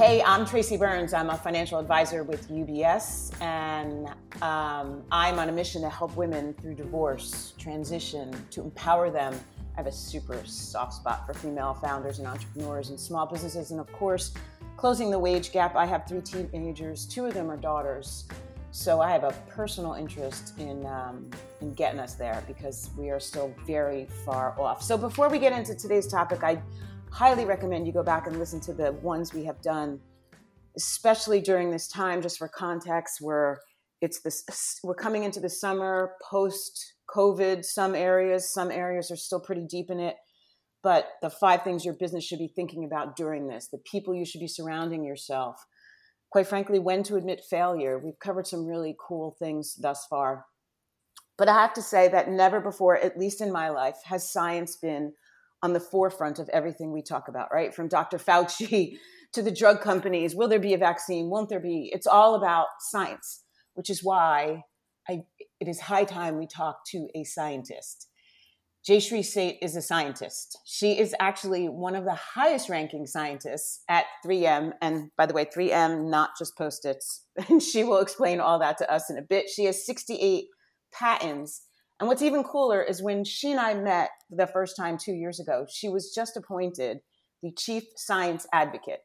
Hey, I'm Tracy Burns. I'm a financial advisor with UBS, and um, I'm on a mission to help women through divorce, transition, to empower them. I have a super soft spot for female founders and entrepreneurs and small businesses, and of course, closing the wage gap. I have three teenagers, two of them are daughters. So I have a personal interest in, um, in getting us there because we are still very far off. So before we get into today's topic, I highly recommend you go back and listen to the ones we have done, especially during this time, just for context, where it's this we're coming into the summer post COVID. Some areas, some areas are still pretty deep in it. But the five things your business should be thinking about during this, the people you should be surrounding yourself, quite frankly, when to admit failure. We've covered some really cool things thus far. But I have to say that never before, at least in my life, has science been on the forefront of everything we talk about, right? From Dr. Fauci to the drug companies. Will there be a vaccine? Won't there be? It's all about science, which is why I, it is high time we talk to a scientist. Jayshree Seth is a scientist. She is actually one of the highest ranking scientists at 3M. And by the way, 3M, not just post its. And she will explain all that to us in a bit. She has 68 patents and what's even cooler is when she and I met the first time two years ago, she was just appointed the chief science advocate,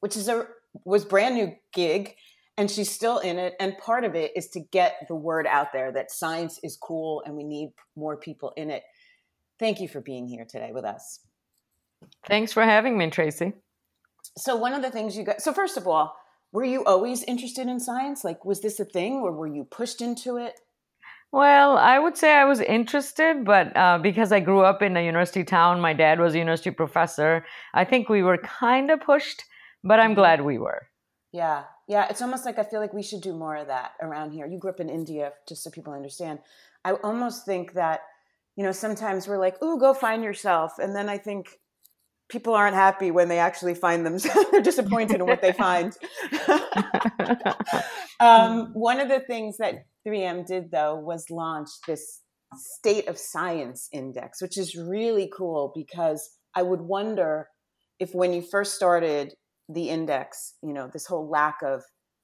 which is a was brand new gig and she's still in it. And part of it is to get the word out there that science is cool and we need more people in it. Thank you for being here today with us. Thanks for having me tracy. So one of the things you got so first of all were you always interested in science? Like was this a thing or were you pushed into it well, I would say I was interested, but uh, because I grew up in a university town, my dad was a university professor. I think we were kind of pushed, but I'm mm-hmm. glad we were. Yeah, yeah. It's almost like I feel like we should do more of that around here. You grew up in India, just so people understand. I almost think that, you know, sometimes we're like, ooh, go find yourself. And then I think people aren't happy when they actually find themselves. They're disappointed in what they find. um, one of the things that 3M did, though, was launch this State of Science Index, which is really cool because I would wonder if when you first started the index, you know, this whole lack of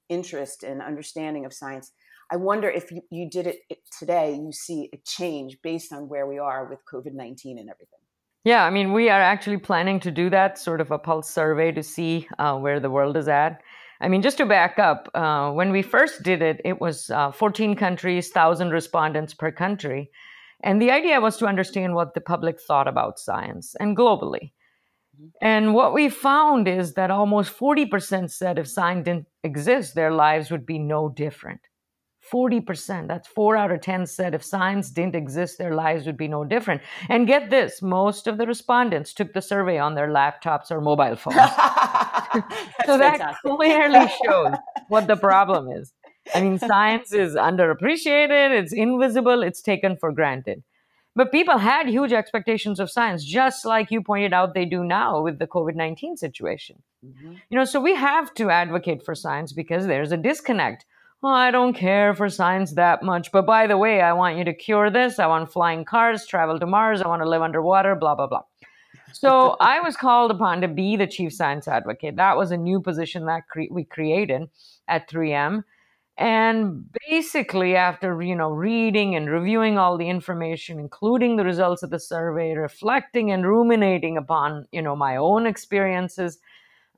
interest and understanding of science, I wonder if you, you did it today, you see a change based on where we are with COVID 19 and everything. Yeah, I mean, we are actually planning to do that sort of a pulse survey to see uh, where the world is at. I mean, just to back up, uh, when we first did it, it was uh, 14 countries, 1,000 respondents per country. And the idea was to understand what the public thought about science and globally. Mm-hmm. And what we found is that almost 40% said if science didn't exist, their lives would be no different. 40%, that's four out of 10 said if science didn't exist, their lives would be no different. And get this most of the respondents took the survey on their laptops or mobile phones. so that fantastic. clearly shows what the problem is. I mean, science is underappreciated, it's invisible, it's taken for granted. But people had huge expectations of science, just like you pointed out they do now with the COVID 19 situation. Mm-hmm. You know, so we have to advocate for science because there's a disconnect oh, I don't care for science that much. But by the way, I want you to cure this. I want flying cars, travel to Mars. I want to live underwater, blah, blah, blah. So I was called upon to be the chief science advocate. That was a new position that cre- we created at 3M. And basically, after you know reading and reviewing all the information, including the results of the survey, reflecting and ruminating upon you know my own experiences,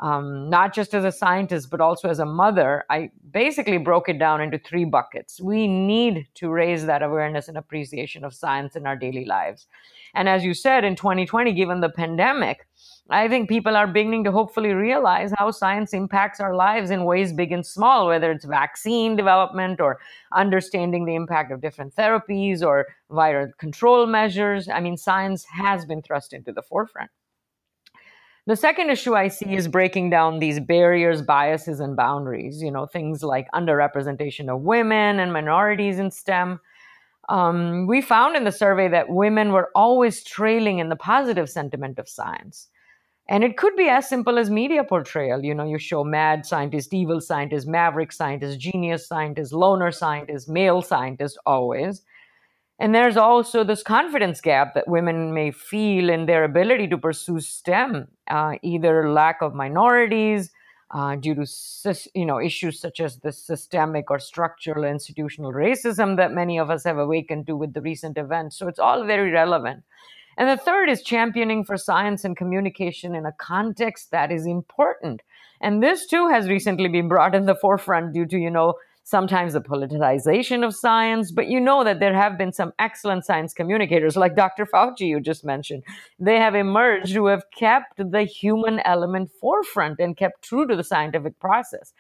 um, not just as a scientist, but also as a mother, I basically broke it down into three buckets. We need to raise that awareness and appreciation of science in our daily lives. And as you said, in 2020, given the pandemic, I think people are beginning to hopefully realize how science impacts our lives in ways big and small, whether it's vaccine development or understanding the impact of different therapies or viral control measures. I mean, science has been thrust into the forefront. The second issue I see is breaking down these barriers, biases, and boundaries. You know, things like underrepresentation of women and minorities in STEM. Um, we found in the survey that women were always trailing in the positive sentiment of science. And it could be as simple as media portrayal. You know, you show mad scientist, evil scientist, maverick scientist, genius scientist, loner scientist, male scientist, always. And there's also this confidence gap that women may feel in their ability to pursue STEM, uh, either lack of minorities, uh, due to you know issues such as the systemic or structural institutional racism that many of us have awakened to with the recent events. So it's all very relevant. And the third is championing for science and communication in a context that is important. And this too has recently been brought in the forefront due to, you know, sometimes the politicization of science, but you know that there have been some excellent science communicators like Dr. Fauci, you just mentioned. They have emerged who have kept the human element forefront and kept true to the scientific process.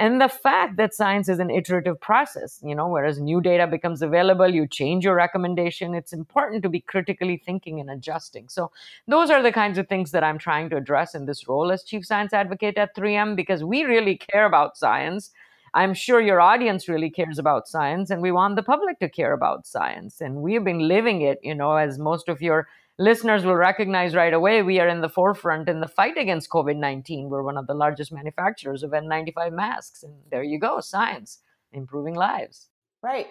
And the fact that science is an iterative process, you know, whereas new data becomes available, you change your recommendation. It's important to be critically thinking and adjusting. So, those are the kinds of things that I'm trying to address in this role as chief science advocate at 3M because we really care about science I'm sure your audience really cares about science, and we want the public to care about science. And we have been living it, you know, as most of your listeners will recognize right away. We are in the forefront in the fight against COVID 19. We're one of the largest manufacturers of N95 masks. And there you go science, improving lives. Right.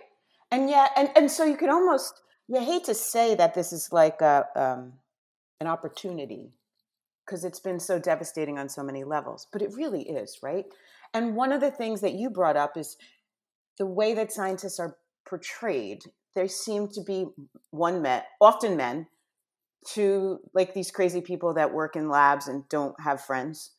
And yeah, and, and so you can almost, you hate to say that this is like a, um, an opportunity because it's been so devastating on so many levels, but it really is, right? And one of the things that you brought up is the way that scientists are portrayed. They seem to be one men, often men, to like these crazy people that work in labs and don't have friends.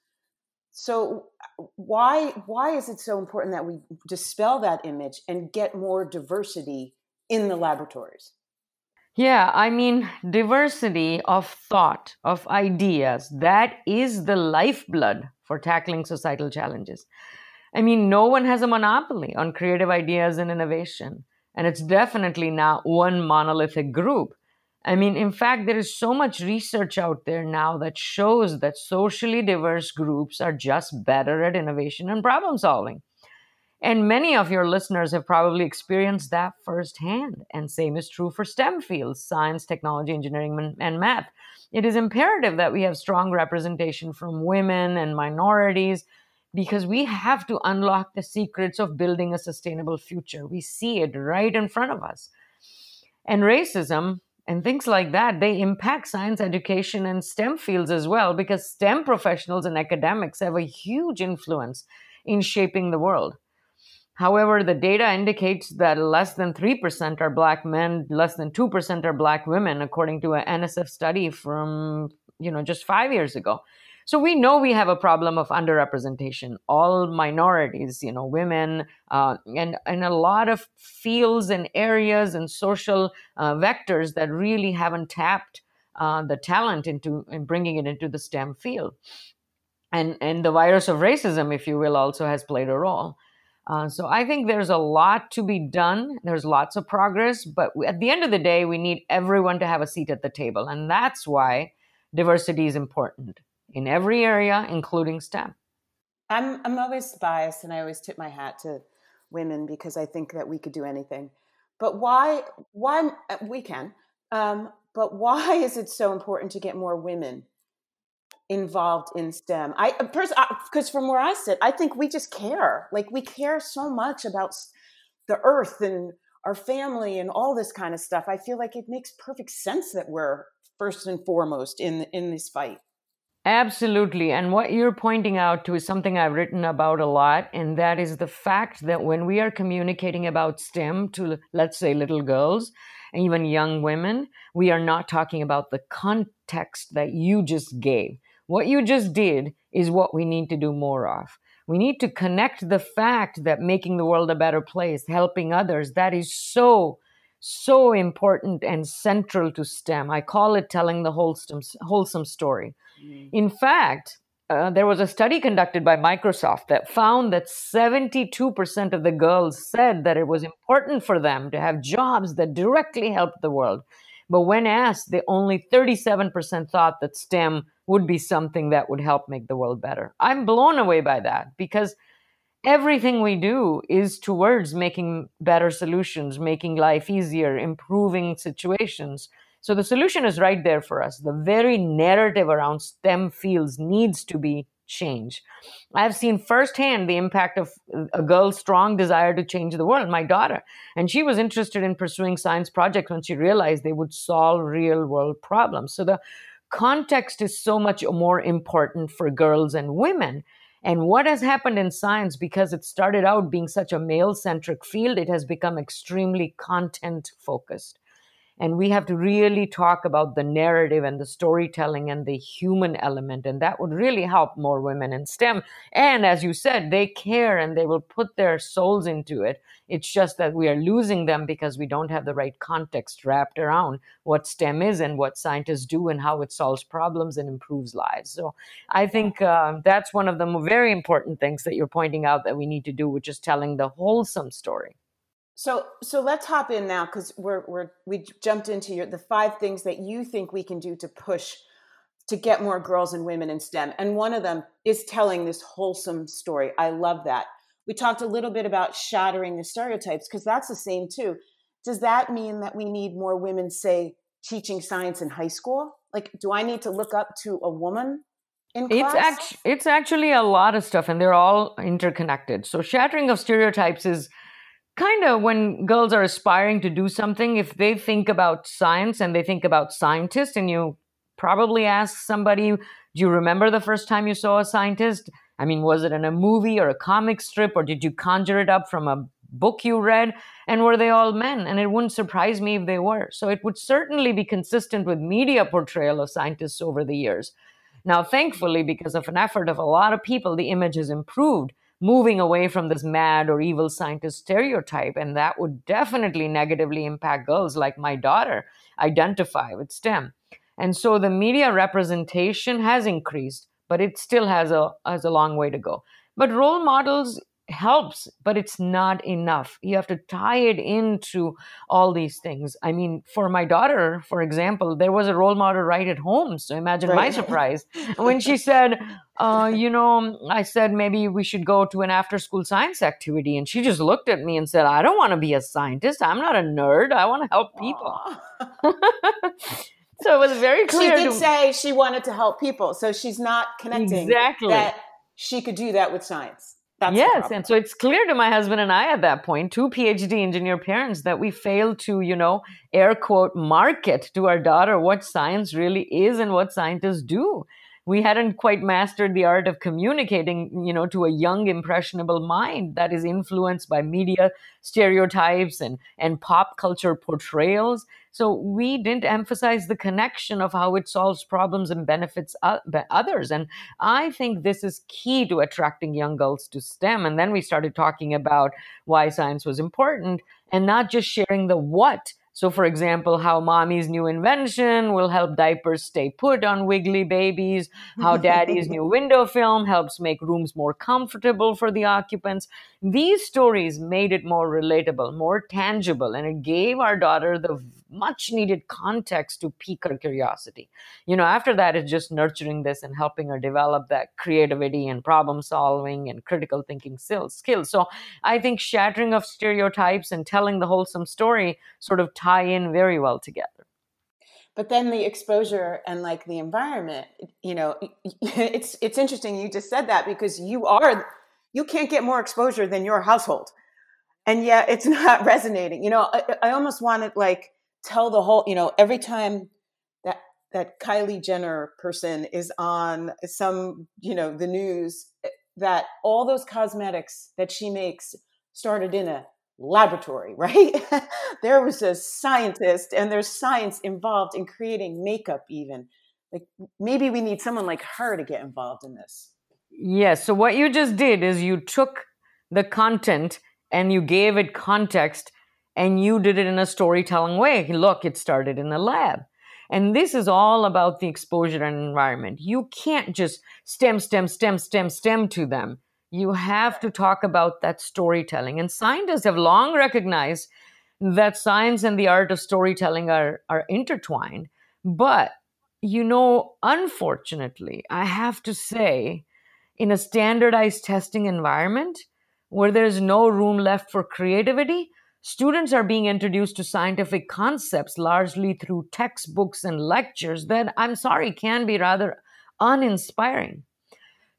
So uh, why why is it so important that we dispel that image and get more diversity in the laboratories? Yeah, I mean, diversity of thought, of ideas, that is the lifeblood for tackling societal challenges. I mean, no one has a monopoly on creative ideas and innovation. And it's definitely not one monolithic group. I mean, in fact, there is so much research out there now that shows that socially diverse groups are just better at innovation and problem solving. And many of your listeners have probably experienced that firsthand. And same is true for STEM fields science, technology, engineering, and math. It is imperative that we have strong representation from women and minorities because we have to unlock the secrets of building a sustainable future. We see it right in front of us. And racism and things like that, they impact science education and STEM fields as well because STEM professionals and academics have a huge influence in shaping the world. However, the data indicates that less than 3% are black men, less than 2% are black women, according to an NSF study from, you know, just five years ago. So we know we have a problem of underrepresentation. All minorities, you know, women, uh, and and a lot of fields and areas and social uh, vectors that really haven't tapped uh, the talent into and bringing it into the STEM field. And and the virus of racism, if you will, also has played a role. Uh, so I think there's a lot to be done. There's lots of progress, but at the end of the day, we need everyone to have a seat at the table, and that's why diversity is important in every area, including STEM. I'm I'm always biased, and I always tip my hat to women because I think that we could do anything. But why? Why uh, we can? Um, but why is it so important to get more women involved in STEM. I uh, because uh, from where I sit, I think we just care. Like we care so much about the earth and our family and all this kind of stuff. I feel like it makes perfect sense that we're first and foremost in in this fight. Absolutely. And what you're pointing out to is something I've written about a lot. And that is the fact that when we are communicating about STEM to, let's say, little girls and even young women, we are not talking about the context that you just gave. What you just did is what we need to do more of. We need to connect the fact that making the world a better place, helping others, that is so, so important and central to STEM. I call it telling the wholesome, wholesome story. Mm. In fact, uh, there was a study conducted by Microsoft that found that 72% of the girls said that it was important for them to have jobs that directly helped the world. But when asked, they only 37% thought that STEM would be something that would help make the world better. I'm blown away by that because everything we do is towards making better solutions, making life easier, improving situations. So the solution is right there for us. The very narrative around STEM fields needs to be changed. I've seen firsthand the impact of uh, a girl's strong desire to change the world, my daughter. And she was interested in pursuing science projects when she realized they would solve real world problems. So the context is so much more important for girls and women. And what has happened in science, because it started out being such a male centric field, it has become extremely content focused. And we have to really talk about the narrative and the storytelling and the human element. And that would really help more women in STEM. And as you said, they care and they will put their souls into it. It's just that we are losing them because we don't have the right context wrapped around what STEM is and what scientists do and how it solves problems and improves lives. So I think uh, that's one of the very important things that you're pointing out that we need to do, which is telling the wholesome story. So so let's hop in now because we're we're we jumped into your the five things that you think we can do to push to get more girls and women in STEM. And one of them is telling this wholesome story. I love that. We talked a little bit about shattering the stereotypes because that's the same too. Does that mean that we need more women, say, teaching science in high school? Like, do I need to look up to a woman in class? It's, act- it's actually a lot of stuff, and they're all interconnected. So, shattering of stereotypes is kind of when girls are aspiring to do something, if they think about science and they think about scientists, and you probably ask somebody, Do you remember the first time you saw a scientist? I mean, was it in a movie or a comic strip, or did you conjure it up from a book you read? And were they all men? And it wouldn't surprise me if they were. So it would certainly be consistent with media portrayal of scientists over the years. Now, thankfully, because of an effort of a lot of people, the image has improved moving away from this mad or evil scientist stereotype. And that would definitely negatively impact girls like my daughter identify with STEM. And so the media representation has increased, but it still has a, has a long way to go. But role models helps, but it's not enough. You have to tie it into all these things. I mean, for my daughter, for example, there was a role model right at home. So imagine right. my surprise when she said, uh, you know, I said maybe we should go to an after school science activity. And she just looked at me and said, I don't want to be a scientist. I'm not a nerd. I want to help people. so it was very clear. She did to... say she wanted to help people. So she's not connecting exactly. that she could do that with science. That's yes, and so it's clear to my husband and I at that point, two PhD engineer parents, that we failed to, you know, air quote, market to our daughter what science really is and what scientists do. We hadn't quite mastered the art of communicating, you know, to a young, impressionable mind that is influenced by media stereotypes and, and pop culture portrayals. So we didn't emphasize the connection of how it solves problems and benefits others. And I think this is key to attracting young girls to STEM. And then we started talking about why science was important and not just sharing the what so, for example, how mommy's new invention will help diapers stay put on wiggly babies, how daddy's new window film helps make rooms more comfortable for the occupants. These stories made it more relatable, more tangible, and it gave our daughter the much needed context to pique her curiosity. You know, after that, it's just nurturing this and helping her develop that creativity and problem solving and critical thinking skills. So I think shattering of stereotypes and telling the wholesome story sort of tie in very well together. But then the exposure and like the environment you know it's it's interesting you just said that because you are you can't get more exposure than your household. And yet it's not resonating. You know i, I almost want to like tell the whole, you know, every time that that Kylie Jenner person is on some, you know, the news eh, that all those cosmetics that she makes started in a laboratory, right? there was a scientist and there's science involved in creating makeup even. Like maybe we need someone like her to get involved in this. Yes, so what you just did is you took the content and you gave it context and you did it in a storytelling way. Look, it started in the lab. And this is all about the exposure and environment. You can't just stem, stem, stem, stem, stem to them. You have to talk about that storytelling. And scientists have long recognized that science and the art of storytelling are, are intertwined. But, you know, unfortunately, I have to say, in a standardized testing environment where there's no room left for creativity, Students are being introduced to scientific concepts largely through textbooks and lectures that, I'm sorry, can be rather uninspiring.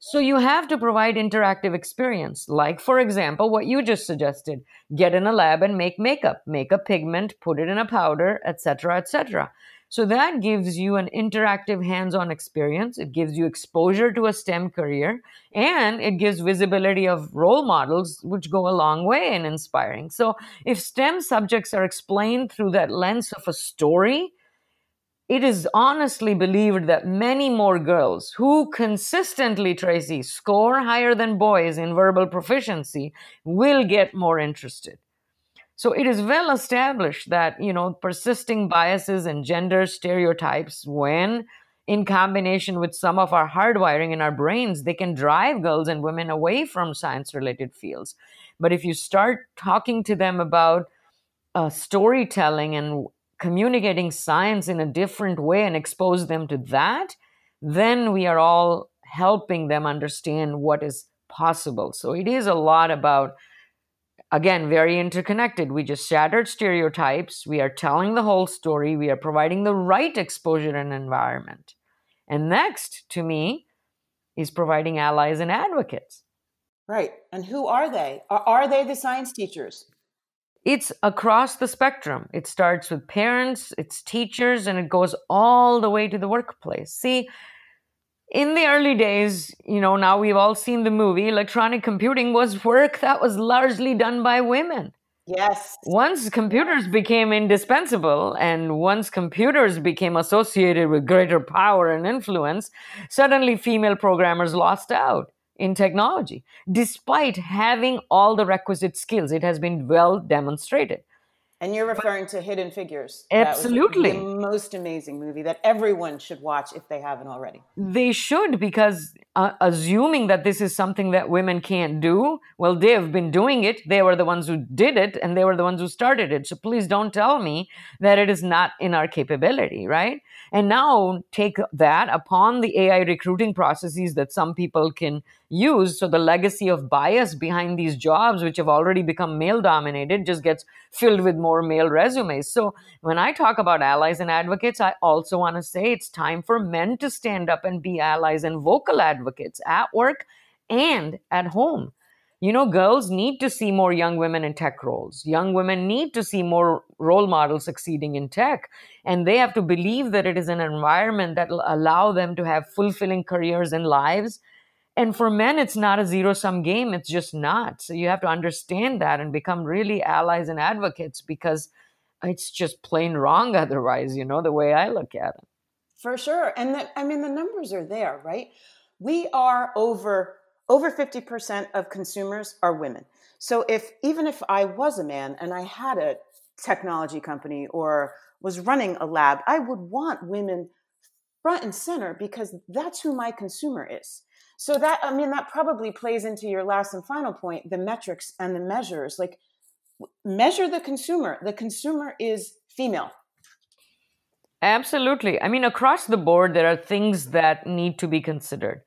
So you have to provide interactive experience, like, for example, what you just suggested get in a lab and make makeup, make a pigment, put it in a powder, etc., etc. So that gives you an interactive hands on experience. It gives you exposure to a STEM career and it gives visibility of role models, which go a long way in inspiring. So if STEM subjects are explained through that lens of a story, it is honestly believed that many more girls who consistently, Tracy, score higher than boys in verbal proficiency will get more interested. So it is well established that, you know, persisting biases and gender stereotypes, when in combination with some of our hardwiring in our brains, they can drive girls and women away from science related fields. But if you start talking to them about uh, storytelling and communicating science in a different way and expose them to that, then we are all helping them understand what is possible. So it is a lot about again very interconnected. We just shattered stereotypes. We are telling the whole story. We are providing the right exposure and environment. And next to me is providing allies and advocates. Right. And who are they? Are, are they the science teachers it's across the spectrum it starts with parents it's teachers and it goes all the way to the workplace see in the early days, you know, now we've all seen the movie, electronic computing was work that was largely done by women. Yes. Once computers became indispensable and once computers became associated with greater power and influence, suddenly female programmers lost out in technology, despite having all the requisite skills. It has been well demonstrated. And you're referring to Hidden Figures. Absolutely. the most amazing movie that everyone should watch if they haven't already. They should, because uh, assuming that this is something that women can't do, well, they've been doing it. They were the ones who did it, and they were the ones who started it. So please don't tell me that it is not in our capability, right? And now take that upon the AI recruiting processes that some people can use. So the legacy of bias behind these jobs, which have already become male dominated, just gets filled with more male resumes. So when I talk about allies and advocates, I also want to say it's time for men to stand up and be allies and vocal advocates at work and at home you know, girls need to see more young women in tech roles. Young women need to see more role models succeeding in tech. And they have to believe that it is an environment that will allow them to have fulfilling careers and lives. And for men, it's not a zero sum game. It's just not. So you have to understand that and become really allies and advocates because it's just plain wrong otherwise, you know, the way I look at it. For sure. And the, I mean, the numbers are there, right? We are over over 50% of consumers are women. So if even if I was a man and I had a technology company or was running a lab, I would want women front and center because that's who my consumer is. So that I mean that probably plays into your last and final point, the metrics and the measures. Like measure the consumer. The consumer is female. Absolutely. I mean across the board there are things that need to be considered.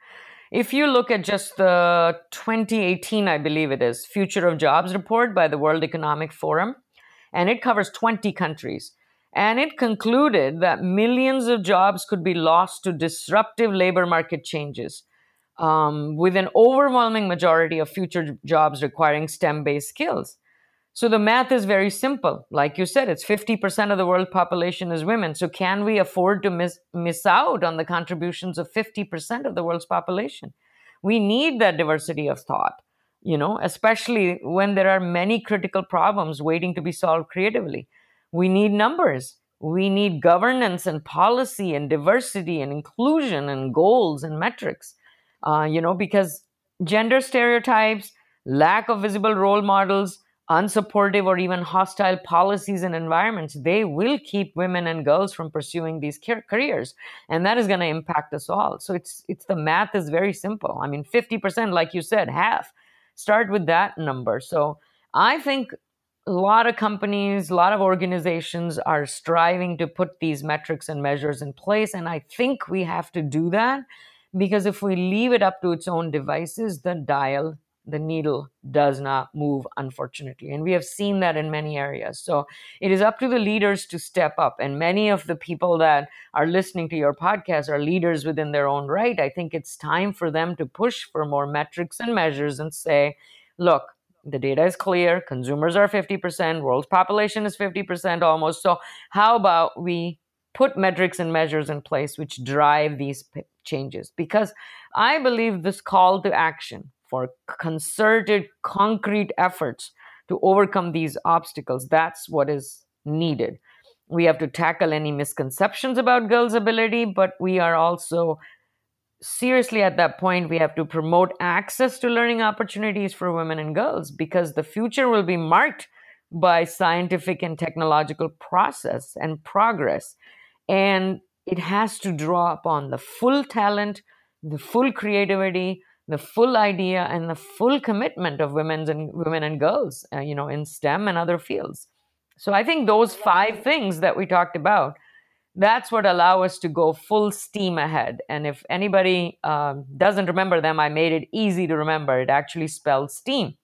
If you look at just the 2018, I believe it is, Future of Jobs report by the World Economic Forum, and it covers 20 countries. And it concluded that millions of jobs could be lost to disruptive labor market changes, um, with an overwhelming majority of future jobs requiring STEM based skills. So the math is very simple. Like you said, it's 50% of the world population is women. So can we afford to miss, miss out on the contributions of 50% of the world's population? We need that diversity of thought, you know, especially when there are many critical problems waiting to be solved creatively. We need numbers. We need governance and policy and diversity and inclusion and goals and metrics, uh, you know, because gender stereotypes, lack of visible role models, unsupportive or even hostile policies and environments, they will keep women and girls from pursuing these careers, and that is going to impact us all. So it's it's the math is very simple. I mean, fifty percent, like you said, half. Start with that number. So I think a lot of companies, a lot of organizations are striving to put these metrics and measures in place, and I think we have to do that because if we leave it up to its own devices, the dial the needle does not move, unfortunately. And we have seen that in many areas. So it is up to the leaders to step up. And many of the people that are listening to your podcast are leaders within their own right. I think it's time for them to push for more metrics and measures and say, look, the data is clear. Consumers are 50%, world's population is 50% almost. So how about we put metrics and measures in place which drive these p- changes. Because I believe this call to action for concerted, concrete efforts to overcome these obstacles, that's what is needed. We have to tackle any misconceptions about girls' ability, but we are also seriously at that point we have to promote access to learning opportunities for women and girls because the future will be marked by scientific and technological process and progress and it has to draw upon the full talent the full creativity the full idea and the full commitment of women's and women and girls uh, you know in stem and other fields. So i think those five things that we talked about that's what allow us to go full steam ahead. And if anybody um, doesn't remember them i made it easy to remember. It actually spells steam.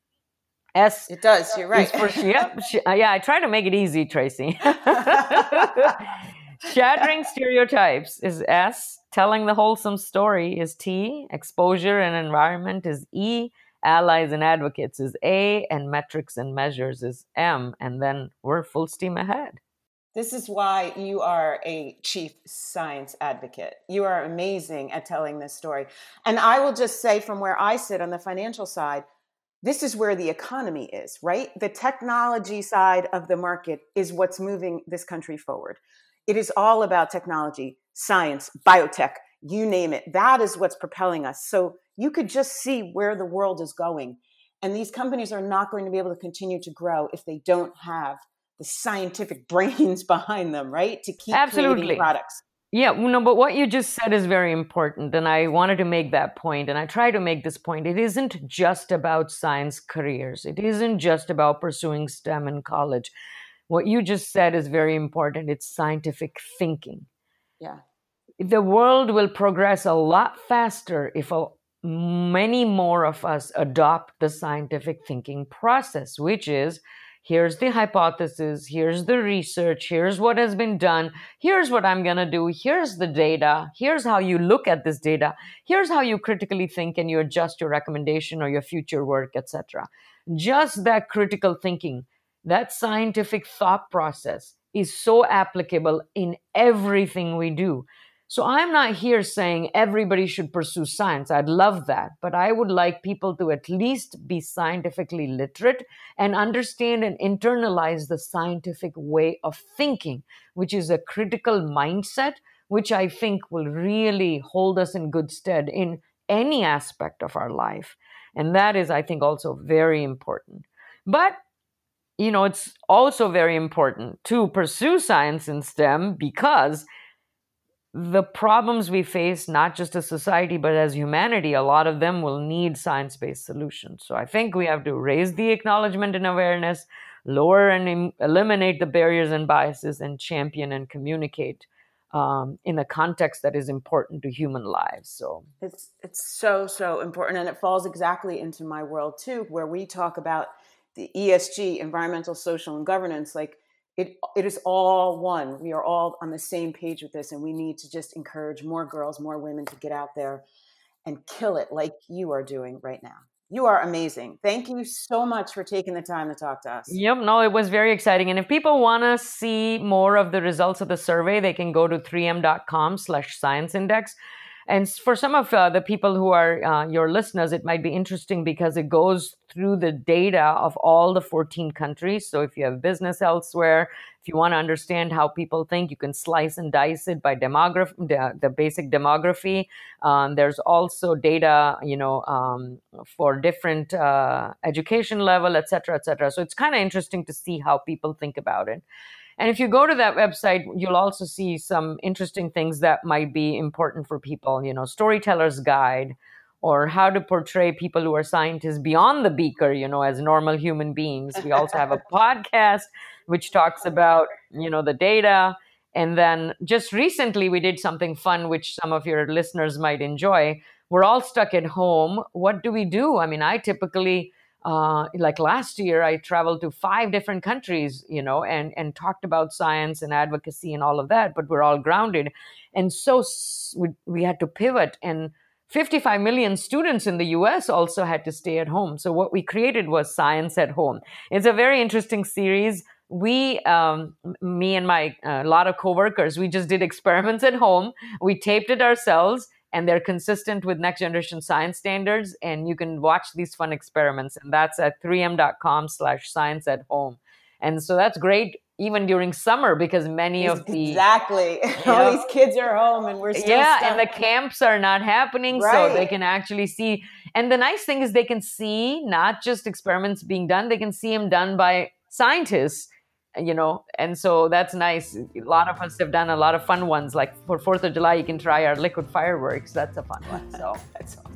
S it does you're right. for, yeah, yeah i try to make it easy tracy shattering stereotypes is s telling the wholesome story is t exposure and environment is e allies and advocates is a and metrics and measures is m and then we're full steam ahead this is why you are a chief science advocate. You are amazing at telling this story. And I will just say, from where I sit on the financial side, this is where the economy is, right? The technology side of the market is what's moving this country forward. It is all about technology, science, biotech, you name it. That is what's propelling us. So you could just see where the world is going. And these companies are not going to be able to continue to grow if they don't have the scientific brains behind them, right? To keep Absolutely. creating products. Yeah, no, but what you just said is very important. And I wanted to make that point, and I try to make this point. It isn't just about science careers, it isn't just about pursuing STEM in college. What you just said is very important. It's scientific thinking. Yeah. The world will progress a lot faster if a, many more of us adopt the scientific thinking process, which is here's the hypothesis, here's the research, here's what has been done, here's what I'm going to do, here's the data, here's how you look at this data, here's how you critically think and you adjust your recommendation or your future work, etc. Just that critical thinking, that scientific thought process is so applicable in everything we do. So I'm not here saying everybody should pursue science. I'd love that. But I would like people to at least be scientifically literate and understand and internalize the scientific way of thinking, which is a critical mindset, which I think will really hold us in good stead in any aspect of our life. And that is, I think, also very important. But you know, it's also very important to pursue science in STEM because the problems we face, not just as society, but as humanity, a lot of them will need science based solutions. So I think we have to raise the acknowledgement and awareness, lower and em- eliminate the barriers and biases, and champion and communicate um, in a context that is important to human lives. So it's it's so so important, and it falls exactly into my world too, where we talk about the ESG, environmental, social, and governance, like it it is all one. We are all on the same page with this, and we need to just encourage more girls, more women to get out there and kill it like you are doing right now. You are amazing. Thank you so much for taking the time to talk to us. Yep, no, it was very exciting. And if people want to see more of the results of the survey, they can go to 3m.com slash science index. And for some of uh, the people who are uh, your listeners, it might be interesting because it goes through the data of all the 14 countries. So if you have business elsewhere, if you want to understand how people think, you can slice and dice it by demography, the, the basic demography. Um, there's also data, you know, um, for different uh, education level, et cetera, et cetera. So it's kind of interesting to see how people think about it. And if you go to that website, you'll also see some interesting things that might be important for people, you know, storyteller's guide or how to portray people who are scientists beyond the beaker, you know, as normal human beings. We also have a podcast which talks about, you know, the data. And then just recently we did something fun which some of your listeners might enjoy. We're all stuck at home. What do we do? I mean, I typically uh, like last year i traveled to five different countries you know and and talked about science and advocacy and all of that but we're all grounded and so we, we had to pivot and 55 million students in the US also had to stay at home. So, what we created was Science at Home. It's a very interesting series we, um, me and my a uh, lot of coworkers, we just did experiments at home. We taped it ourselves, and they're consistent with next generation science standards. And you can watch these fun experiments, and that's at 3m.com/slash science at home. And so that's great even during summer because many of the exactly all know, these kids are home and we're yeah stuck. and the camps are not happening right. so they can actually see and the nice thing is they can see not just experiments being done they can see them done by scientists you know and so that's nice a lot of us have done a lot of fun ones like for fourth of july you can try our liquid fireworks that's a fun one so that's awesome.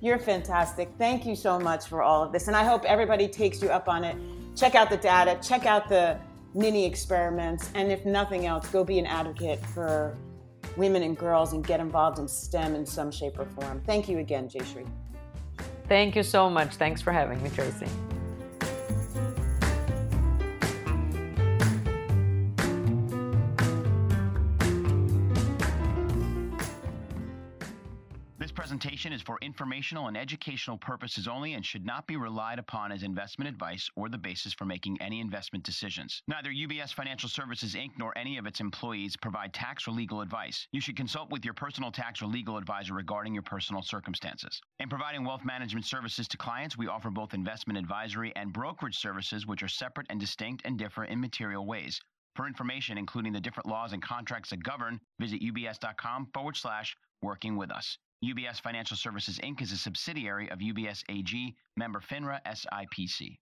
you're fantastic thank you so much for all of this and i hope everybody takes you up on it check out the data check out the mini experiments, and if nothing else, go be an advocate for women and girls and get involved in STEM in some shape or form. Thank you again, Jayshree. Thank you so much. Thanks for having me, Tracy. Presentation is for informational and educational purposes only and should not be relied upon as investment advice or the basis for making any investment decisions. Neither UBS Financial Services Inc. nor any of its employees provide tax or legal advice. You should consult with your personal tax or legal advisor regarding your personal circumstances. In providing wealth management services to clients, we offer both investment advisory and brokerage services, which are separate and distinct and differ in material ways. For information, including the different laws and contracts that govern, visit ubs.com forward slash working with us. UBS Financial Services Inc. is a subsidiary of UBS AG, member FINRA SIPC.